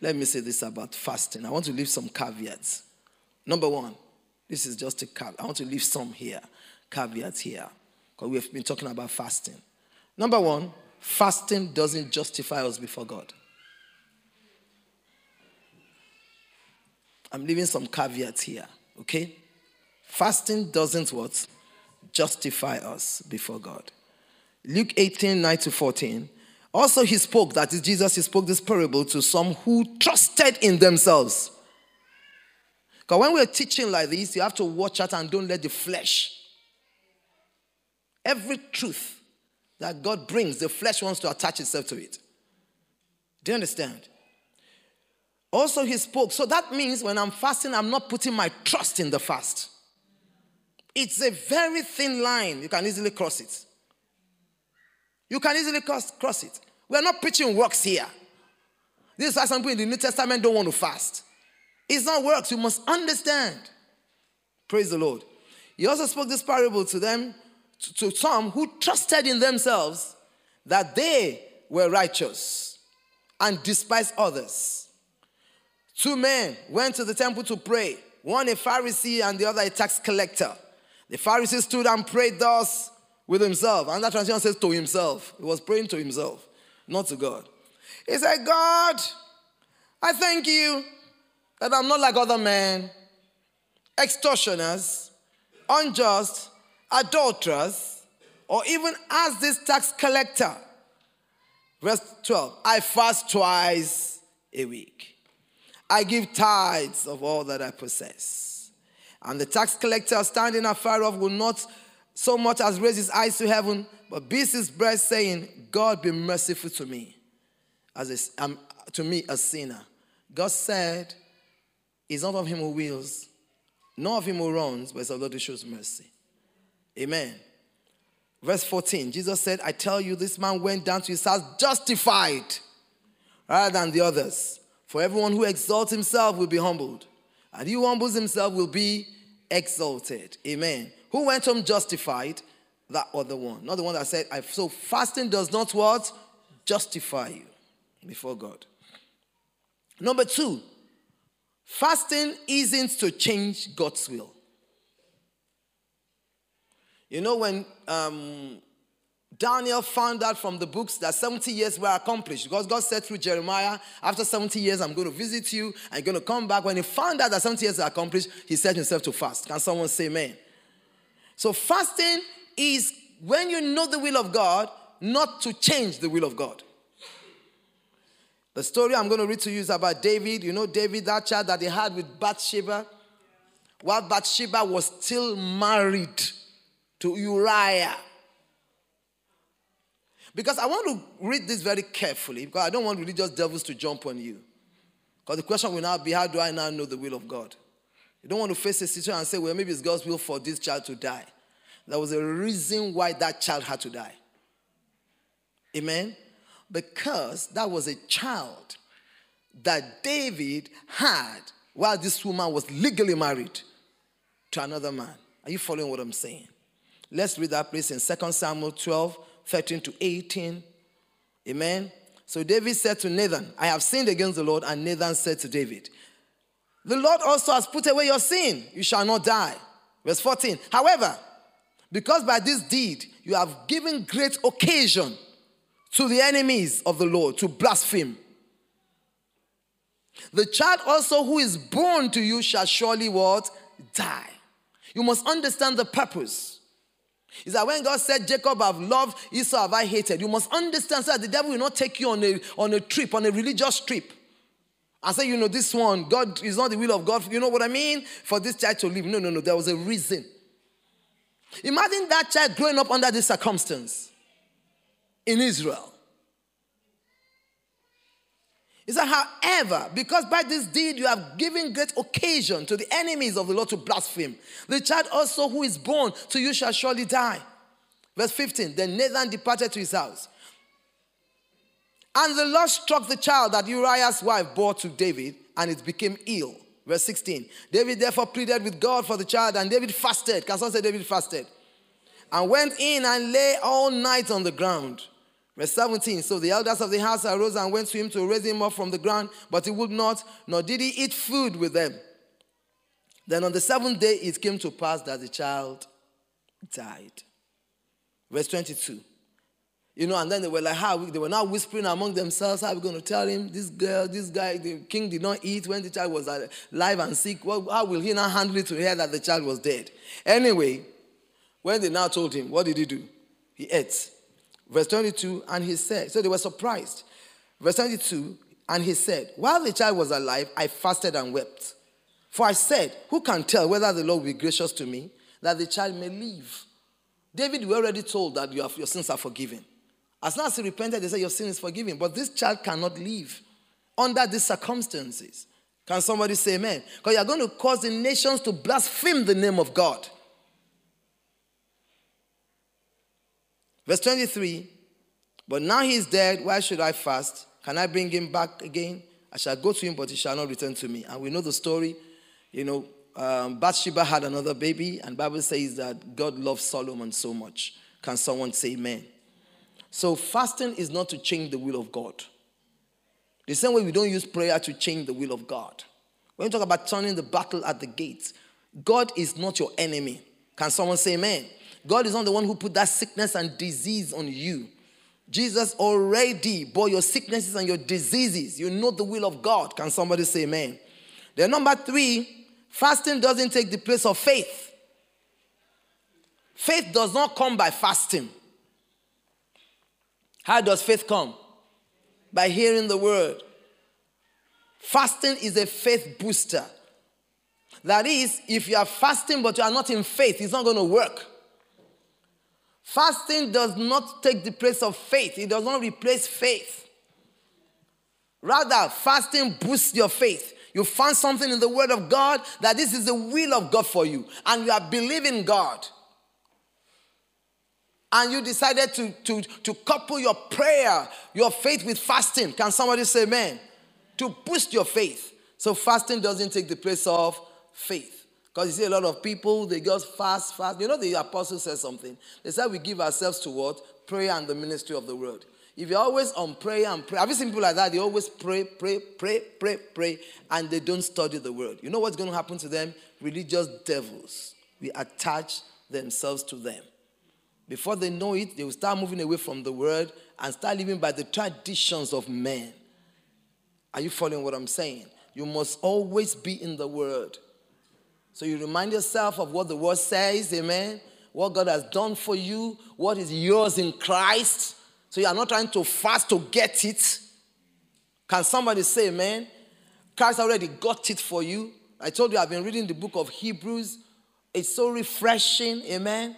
let me say this about fasting. I want to leave some caveats. Number one, this is just a caveat. I want to leave some here, caveats here, because we have been talking about fasting. Number one, fasting doesn't justify us before God. I'm leaving some caveats here, okay? Fasting doesn't what? Justify us before God. Luke 18, 9 to 14. Also, he spoke, that is Jesus, he spoke this parable to some who trusted in themselves. Because when we're teaching like this, you have to watch out and don't let the flesh. Every truth that God brings, the flesh wants to attach itself to it. Do you understand? Also, he spoke. So that means when I'm fasting, I'm not putting my trust in the fast. It's a very thin line. You can easily cross it. You can easily cross, cross it. We are not preaching works here. This is why some people in the New Testament don't want to fast. It's not works. You must understand. Praise the Lord. He also spoke this parable to them, to, to some who trusted in themselves that they were righteous and despised others. Two men went to the temple to pray, one a Pharisee and the other a tax collector. The Pharisee stood and prayed thus with himself. And that translation says to himself. He was praying to himself, not to God. He said, God, I thank you that I'm not like other men, extortioners, unjust, adulterers, or even as this tax collector. Verse 12 I fast twice a week. I give tithes of all that I possess. And the tax collector standing afar off will not so much as raise his eyes to heaven, but beats his breast, saying, God be merciful to me, as a, um, to me, a sinner. God said, It's not of him who wills, nor of him who runs, but it's of the Lord who shows mercy. Amen. Verse 14, Jesus said, I tell you, this man went down to his house justified rather than the others. For everyone who exalts himself will be humbled, and he who humbles himself will be exalted. Amen. Who went home justified? That other one. Not the one that said, I so fasting does not what? Justify you before God. Number two, fasting isn't to change God's will. You know, when um, Daniel found out from the books that 70 years were accomplished because God said through Jeremiah, after 70 years, I'm going to visit you. I'm going to come back. When he found out that 70 years are accomplished, he set himself to fast. Can someone say amen? So, fasting is when you know the will of God, not to change the will of God. The story I'm going to read to you is about David. You know, David, that child that he had with Bathsheba. While Bathsheba was still married to Uriah. Because I want to read this very carefully because I don't want religious devils to jump on you. Because the question will now be how do I now know the will of God? You don't want to face a situation and say, well, maybe it's God's will for this child to die. There was a reason why that child had to die. Amen? Because that was a child that David had while this woman was legally married to another man. Are you following what I'm saying? Let's read that place in 2 Samuel 12 13 to 18. Amen. So David said to Nathan, I have sinned against the Lord. And Nathan said to David, The Lord also has put away your sin. You shall not die. Verse 14. However, because by this deed you have given great occasion to the enemies of the Lord to blaspheme. The child also who is born to you shall surely what? Die. You must understand the purpose. Is that when God said, Jacob I have loved, Esau have I hated, you must understand so that the devil will not take you on a, on a trip, on a religious trip. And say, you know, this one, God is not the will of God. You know what I mean? For this child to live. No, no, no. There was a reason. Imagine that child growing up under this circumstance in Israel. He said, however, because by this deed you have given great occasion to the enemies of the Lord to blaspheme, the child also who is born to you shall surely die. Verse 15 Then Nathan departed to his house. And the Lord struck the child that Uriah's wife bore to David, and it became ill. Verse 16 David therefore pleaded with God for the child, and David fasted. Can someone say David fasted? And went in and lay all night on the ground. Verse 17 So the elders of the house arose and went to him to raise him up from the ground, but he would not, nor did he eat food with them. Then on the seventh day it came to pass that the child died. Verse 22. You know, and then they were like, how? They were now whispering among themselves, how are we going to tell him? This girl, this guy, the king did not eat when the child was alive and sick. Well, how will he now handle it to hear that the child was dead? Anyway, when they now told him, what did he do? He ate. Verse 22, and he said, so they were surprised. Verse 22, and he said, While the child was alive, I fasted and wept. For I said, Who can tell whether the Lord will be gracious to me, that the child may live? David, we already told that your sins are forgiven. As long as he repented, they said, Your sin is forgiven. But this child cannot live under these circumstances. Can somebody say amen? Because you're going to cause the nations to blaspheme the name of God. Verse 23 But now he is dead. Why should I fast? Can I bring him back again? I shall go to him, but he shall not return to me. And we know the story. You know, um, Bathsheba had another baby, and Bible says that God loved Solomon so much. Can someone say amen? So fasting is not to change the will of God. The same way we don't use prayer to change the will of God. When you talk about turning the battle at the gates, God is not your enemy. Can someone say amen? God is not the one who put that sickness and disease on you. Jesus already bore your sicknesses and your diseases. You know the will of God. Can somebody say amen? Then, number three, fasting doesn't take the place of faith. Faith does not come by fasting. How does faith come? By hearing the word. Fasting is a faith booster. That is, if you are fasting but you are not in faith, it's not going to work. Fasting does not take the place of faith, it does not replace faith. Rather, fasting boosts your faith. You find something in the Word of God that this is the will of God for you, and you are believing God. And you decided to, to, to couple your prayer, your faith with fasting. Can somebody say amen? To boost your faith. So, fasting doesn't take the place of faith. Because you see a lot of people, they just fast, fast. You know, the apostle says something. They said we give ourselves to what? Prayer and the ministry of the word. If you're always on prayer and pray, have you seen people like that? They always pray, pray, pray, pray, pray, and they don't study the word. You know what's going to happen to them? Religious devils. We attach themselves to them. Before they know it, they will start moving away from the word and start living by the traditions of men. Are you following what I'm saying? You must always be in the word. So you remind yourself of what the word says, amen? What God has done for you, what is yours in Christ. So you are not trying to fast to get it. Can somebody say amen? Christ already got it for you. I told you I've been reading the book of Hebrews. It's so refreshing, amen,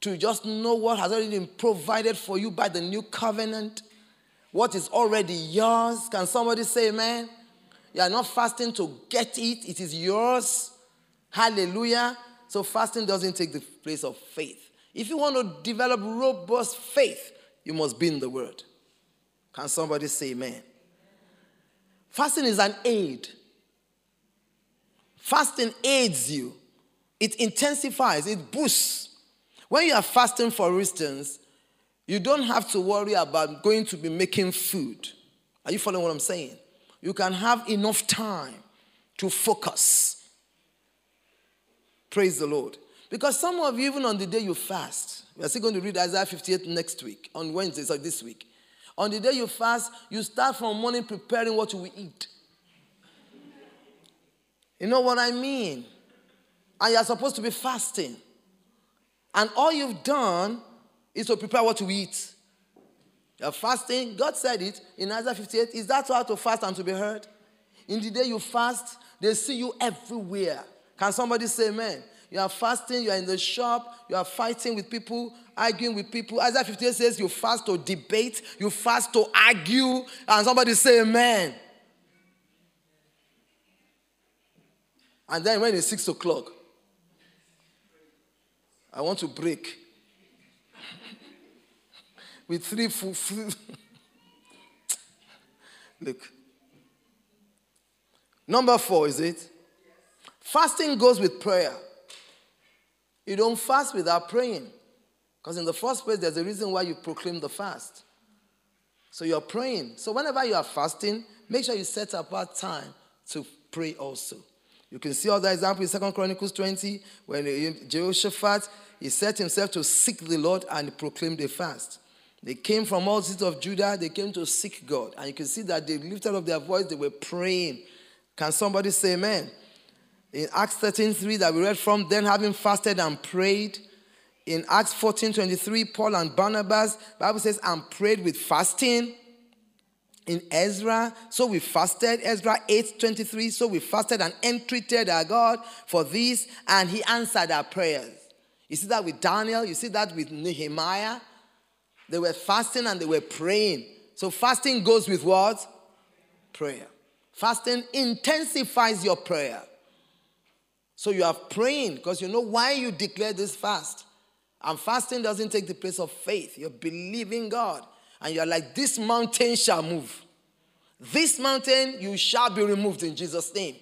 to just know what has already been provided for you by the new covenant, what is already yours. Can somebody say amen? You are not fasting to get it, it is yours. Hallelujah. So fasting doesn't take the place of faith. If you want to develop robust faith, you must be in the word. Can somebody say amen? Fasting is an aid. Fasting aids you. It intensifies, it boosts. When you are fasting, for instance, you don't have to worry about going to be making food. Are you following what I'm saying? You can have enough time to focus Praise the Lord. Because some of you, even on the day you fast, we're still going to read Isaiah 58 next week, on Wednesday, so this week. On the day you fast, you start from morning preparing what you will eat. You know what I mean? And you're supposed to be fasting. And all you've done is to prepare what to eat. You're fasting. God said it in Isaiah 58. Is that how to fast and to be heard? In the day you fast, they see you everywhere. Can somebody say amen? You are fasting, you are in the shop, you are fighting with people, arguing with people. Isaiah 58 says you fast to debate, you fast to argue, and somebody say amen. And then when it's six o'clock, I want to break. with three full. Look. Number four, is it? Fasting goes with prayer. You don't fast without praying. Because in the first place, there's a reason why you proclaim the fast. So you're praying. So whenever you are fasting, make sure you set apart time to pray also. You can see other examples in 2 Chronicles 20 when Jehoshaphat he set himself to seek the Lord and proclaimed a fast. They came from all cities of Judah, they came to seek God. And you can see that they lifted up their voice, they were praying. Can somebody say amen? In Acts 13 3 that we read from, then having fasted and prayed. In Acts 14 23, Paul and Barnabas, Bible says, and prayed with fasting in Ezra. So we fasted, Ezra 8 23. So we fasted and entreated our God for this, and he answered our prayers. You see that with Daniel, you see that with Nehemiah. They were fasting and they were praying. So fasting goes with what? Prayer. Fasting intensifies your prayer. So you are praying because you know why you declare this fast. And fasting doesn't take the place of faith. You're believing God. And you're like, this mountain shall move. This mountain, you shall be removed in Jesus' name.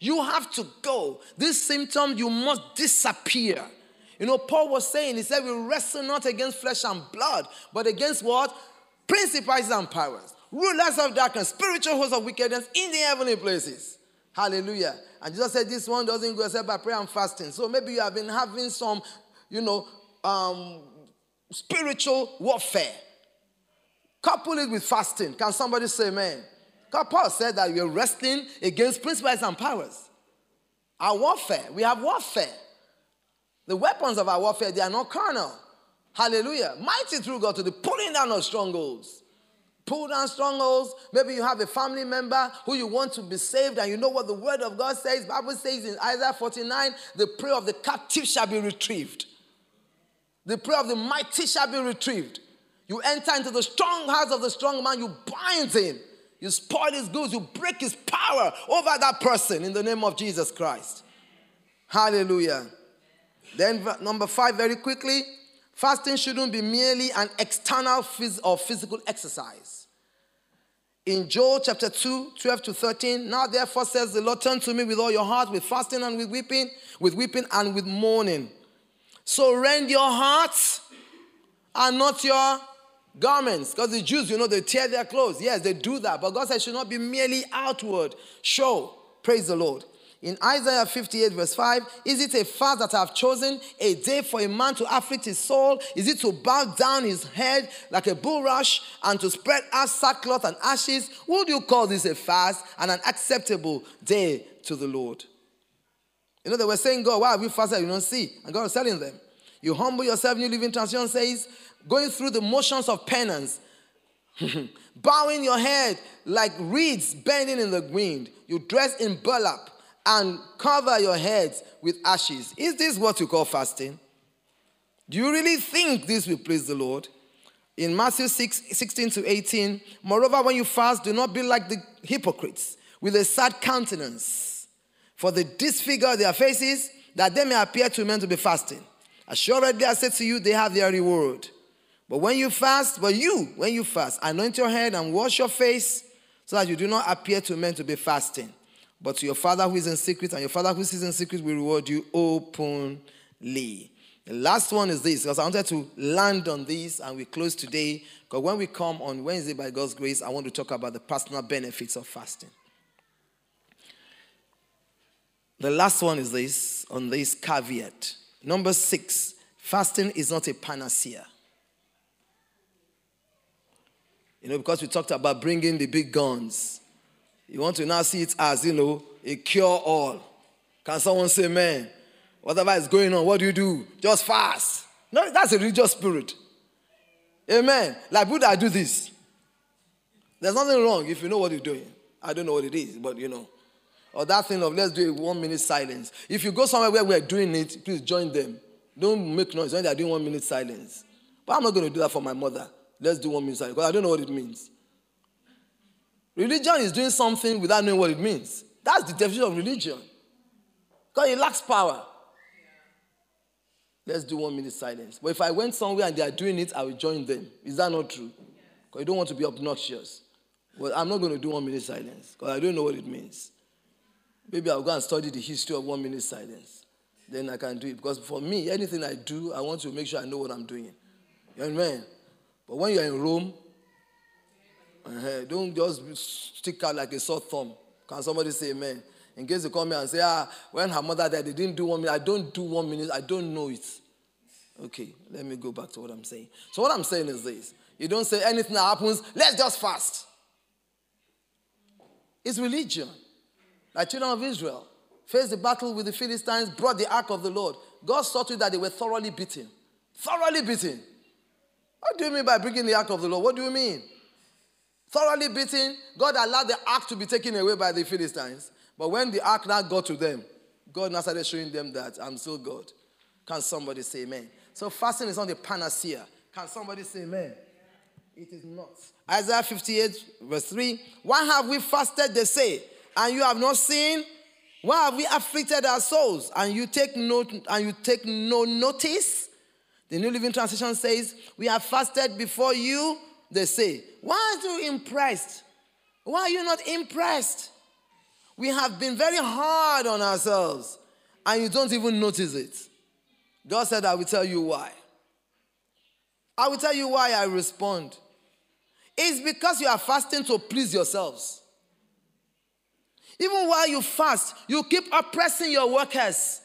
You have to go. This symptom, you must disappear. You know, Paul was saying, he said, we wrestle not against flesh and blood, but against what? Principalities and powers, rulers of darkness, spiritual hosts of wickedness in the heavenly places. Hallelujah. And Jesus said, this one doesn't go except by prayer and fasting. So maybe you have been having some, you know, um, spiritual warfare. Couple it with fasting. Can somebody say amen? God, Paul said that we are wrestling against principalities and powers. Our warfare, we have warfare. The weapons of our warfare, they are not carnal. Hallelujah. Mighty through God to the pulling down of strongholds. Pull down strongholds. Maybe you have a family member who you want to be saved, and you know what the word of God says. Bible says in Isaiah 49, the prayer of the captive shall be retrieved. The prayer of the mighty shall be retrieved. You enter into the strong house of the strong man, you bind him, you spoil his goods, you break his power over that person in the name of Jesus Christ. Hallelujah. Then, number five, very quickly, fasting shouldn't be merely an external phys- or physical exercise. In Joel chapter 2, 12 to 13, now therefore says the Lord, turn to me with all your heart, with fasting and with weeping, with weeping and with mourning. So rend your hearts and not your garments. Because the Jews, you know, they tear their clothes. Yes, they do that. But God said it should not be merely outward show. Praise the Lord. In Isaiah 58, verse 5, is it a fast that I have chosen, a day for a man to afflict his soul? Is it to bow down his head like a bulrush and to spread out sackcloth and ashes? Would you call this a fast and an acceptable day to the Lord? You know, they were saying, God, why have you fasted? You don't see. And God was telling them, You humble yourself, New Living Translation says, going through the motions of penance, bowing your head like reeds bending in the wind. You dress in burlap and cover your heads with ashes. Is this what you call fasting? Do you really think this will please the Lord? In Matthew 6, 16 to 18, moreover, when you fast, do not be like the hypocrites with a sad countenance, for they disfigure their faces that they may appear to men to be fasting. Assuredly, I say to you, they have their reward. But when you fast, but you, when you fast, anoint your head and wash your face so that you do not appear to men to be fasting but to your Father who is in secret, and your Father who is in secret will reward you openly. The last one is this, because I wanted to land on this and we close today. Because when we come on Wednesday, by God's grace, I want to talk about the personal benefits of fasting. The last one is this, on this caveat. Number six, fasting is not a panacea. You know, because we talked about bringing the big guns. You want to now see it as, you know, a cure all. Can someone say, man, whatever is going on, what do you do? Just fast. No, that's a religious spirit. Amen. Like Buddha, I do this. There's nothing wrong if you know what you're doing. I don't know what it is, but you know. Or that thing of let's do a one minute silence. If you go somewhere where we're doing it, please join them. Don't make noise when they're doing one minute silence. But I'm not going to do that for my mother. Let's do one minute silence because I don't know what it means. Religion is doing something without knowing what it means. That's the definition of religion. Because it lacks power. Let's do one minute silence. But if I went somewhere and they are doing it, I will join them. Is that not true? Because you don't want to be obnoxious. Well, I'm not going to do one minute silence because I don't know what it means. Maybe I'll go and study the history of one minute silence. Then I can do it. Because for me, anything I do, I want to make sure I know what I'm doing. You mean? But when you're in Rome, Uh-huh. Don't just stick out like a sore thumb. Can somebody say amen? In case you come here and say, ah, when her mother died, they didn't do one minute. I don't do one minute. I don't know it. Okay, let me go back to what I'm saying. So, what I'm saying is this you don't say anything that happens, let's just fast. It's religion. Like children of Israel faced the battle with the Philistines, brought the ark of the Lord. God saw to it that they were thoroughly beaten. Thoroughly beaten. What do you mean by bringing the ark of the Lord? What do you mean? Thoroughly beaten, God allowed the ark to be taken away by the Philistines. But when the ark now got to them, God now started showing them that I'm still God. Can somebody say amen? So fasting is not the panacea. Can somebody say amen? It is not. Isaiah 58, verse 3. Why have we fasted, they say, and you have not seen? Why have we afflicted our souls and you take no and you take no notice? The New Living Translation says, We have fasted before you. They say, Why aren't you impressed? Why are you not impressed? We have been very hard on ourselves and you don't even notice it. God said, I will tell you why. I will tell you why I respond. It's because you are fasting to please yourselves. Even while you fast, you keep oppressing your workers.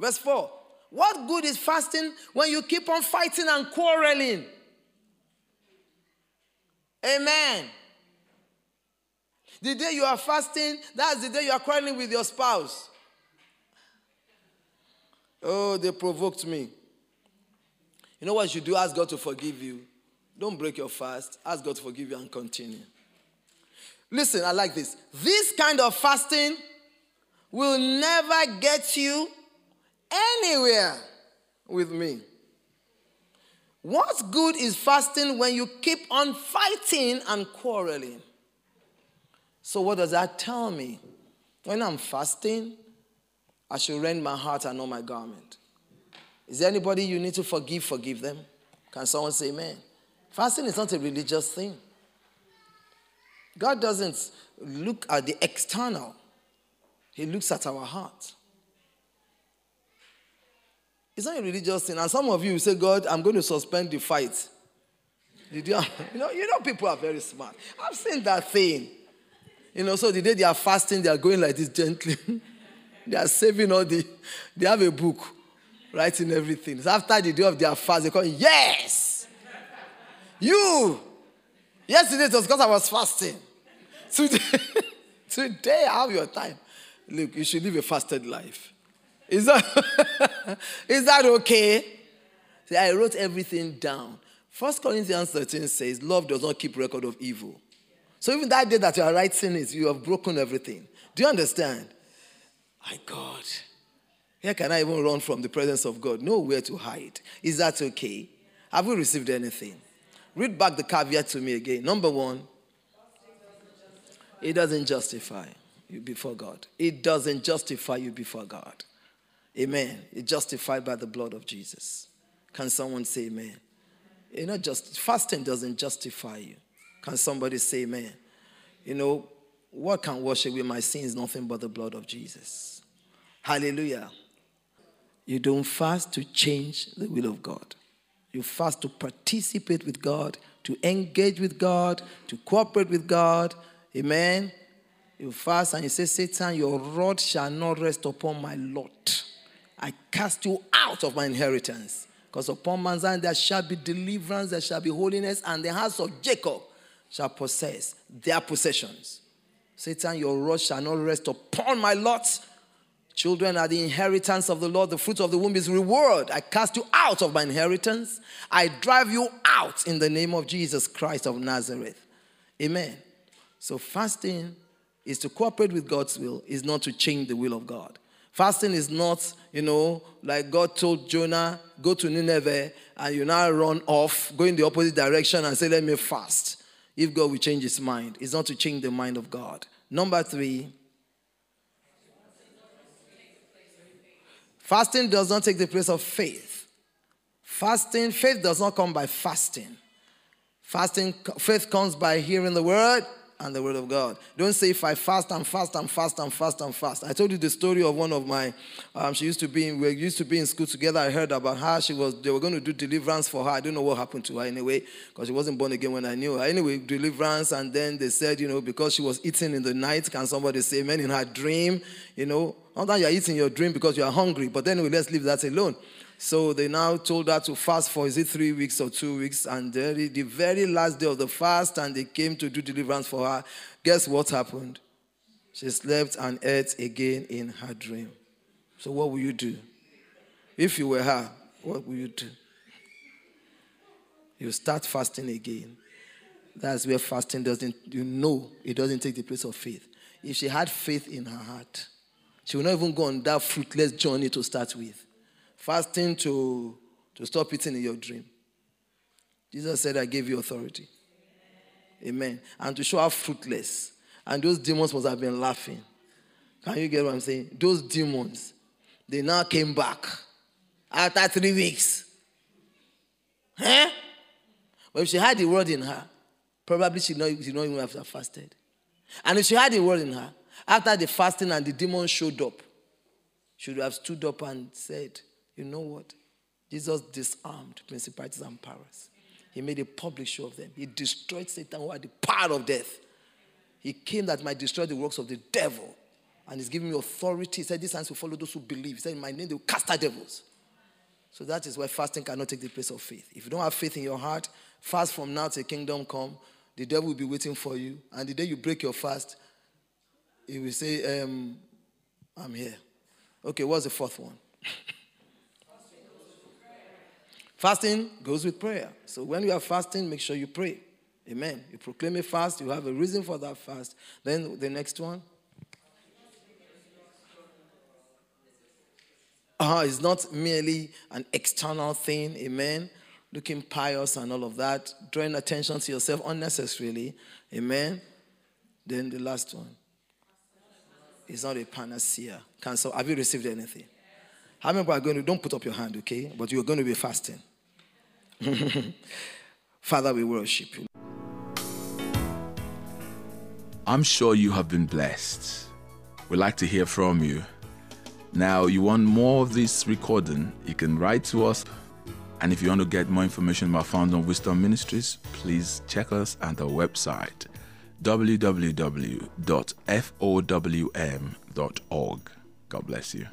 Verse 4 What good is fasting when you keep on fighting and quarreling? Amen. The day you are fasting, that's the day you are quarreling with your spouse. Oh, they provoked me. You know what you do? Ask God to forgive you. Don't break your fast. Ask God to forgive you and continue. Listen, I like this. This kind of fasting will never get you anywhere with me. What's good is fasting when you keep on fighting and quarreling. So, what does that tell me? When I'm fasting, I should rend my heart and not my garment. Is there anybody you need to forgive? Forgive them. Can someone say amen? Fasting is not a religious thing. God doesn't look at the external, He looks at our heart. It's not a religious thing. And some of you say, God, I'm going to suspend the fight. Did you, you, know, you know, people are very smart. I've seen that thing. You know, so the day they are fasting, they are going like this gently. they are saving all the, they have a book writing everything. So after the day of their fast, they call, yes! You! Yesterday it was because I was fasting. Today, today I have your time. Look, you should live a fasted life. Is that, is that okay? See, I wrote everything down. First Corinthians 13 says, Love does not keep record of evil. So even that day that you are writing it, you have broken everything. Do you understand? My God. Here can I even run from the presence of God? Nowhere to hide. Is that okay? Have we received anything? Read back the caveat to me again. Number one, it doesn't justify you before God. It doesn't justify you before God. Amen. It's justified by the blood of Jesus. Can someone say amen? You know, just fasting doesn't justify you. Can somebody say amen? You know, what can wash away my sins? Nothing but the blood of Jesus. Hallelujah. You don't fast to change the will of God. You fast to participate with God, to engage with God, to cooperate with God. Amen. You fast and you say, Satan, your rod shall not rest upon my lot. I cast you out of my inheritance. Because upon Mount Zion there shall be deliverance, there shall be holiness, and the house of Jacob shall possess their possessions. Satan, your rod shall not rest upon my lot. Children are the inheritance of the Lord. The fruit of the womb is reward. I cast you out of my inheritance. I drive you out in the name of Jesus Christ of Nazareth. Amen. So fasting is to cooperate with God's will, is not to change the will of God. Fasting is not, you know, like God told Jonah, go to Nineveh and you now run off, go in the opposite direction and say, let me fast. If God will change his mind, it's not to change the mind of God. Number three, fasting does not take the place of faith. Fasting, faith does not come by fasting. Fasting, faith comes by hearing the word and the word of God. Don't say if I fast and fast and fast and fast and fast. I told you the story of one of my. Um, she used to be in, we used to be in school together. I heard about her. She was they were going to do deliverance for her. I don't know what happened to her anyway because she wasn't born again when I knew her. Anyway, deliverance and then they said you know because she was eating in the night. Can somebody say amen in her dream? You know, not that you're eating your dream because you are hungry, but anyway, let's leave that alone. So they now told her to fast for is it three weeks or two weeks? And the, the very last day of the fast, and they came to do deliverance for her. Guess what happened? She slept and ate again in her dream. So what will you do? If you were her, what will you do? You start fasting again. That's where fasting doesn't, you know, it doesn't take the place of faith. If she had faith in her heart, she would not even go on that fruitless journey to start with fasting to, to stop eating in your dream. Jesus said, I gave you authority. Amen. And to show how fruitless. And those demons must have been laughing. Can you get what I'm saying? Those demons, they now came back after three weeks. Huh? But if she had the word in her, probably she not, she not even have fasted. And if she had the word in her, after the fasting and the demons showed up, she would have stood up and said, you know what? Jesus disarmed principalities and powers. He made a public show of them. He destroyed Satan who had the power of death. He came that might destroy the works of the devil. And he's giving me authority. He said, These signs will follow those who believe. He said, In my name, they will cast out devils. So that is why fasting cannot take the place of faith. If you don't have faith in your heart, fast from now till kingdom come. The devil will be waiting for you. And the day you break your fast, he will say, um, I'm here. Okay, what's the fourth one? Fasting goes with prayer. So when you are fasting, make sure you pray. Amen. You proclaim a fast, you have a reason for that fast. Then the next one. Uh, it's not merely an external thing, amen. Looking pious and all of that, drawing attention to yourself unnecessarily, amen. Then the last one. It's not a panacea. Cancel. Have you received anything? How many people are going to, don't put up your hand, okay? But you're going to be fasting. Father, we worship you. I'm sure you have been blessed. We'd like to hear from you. Now, you want more of this recording, you can write to us. And if you want to get more information about Fountain Wisdom Ministries, please check us at our website www.fowm.org. God bless you.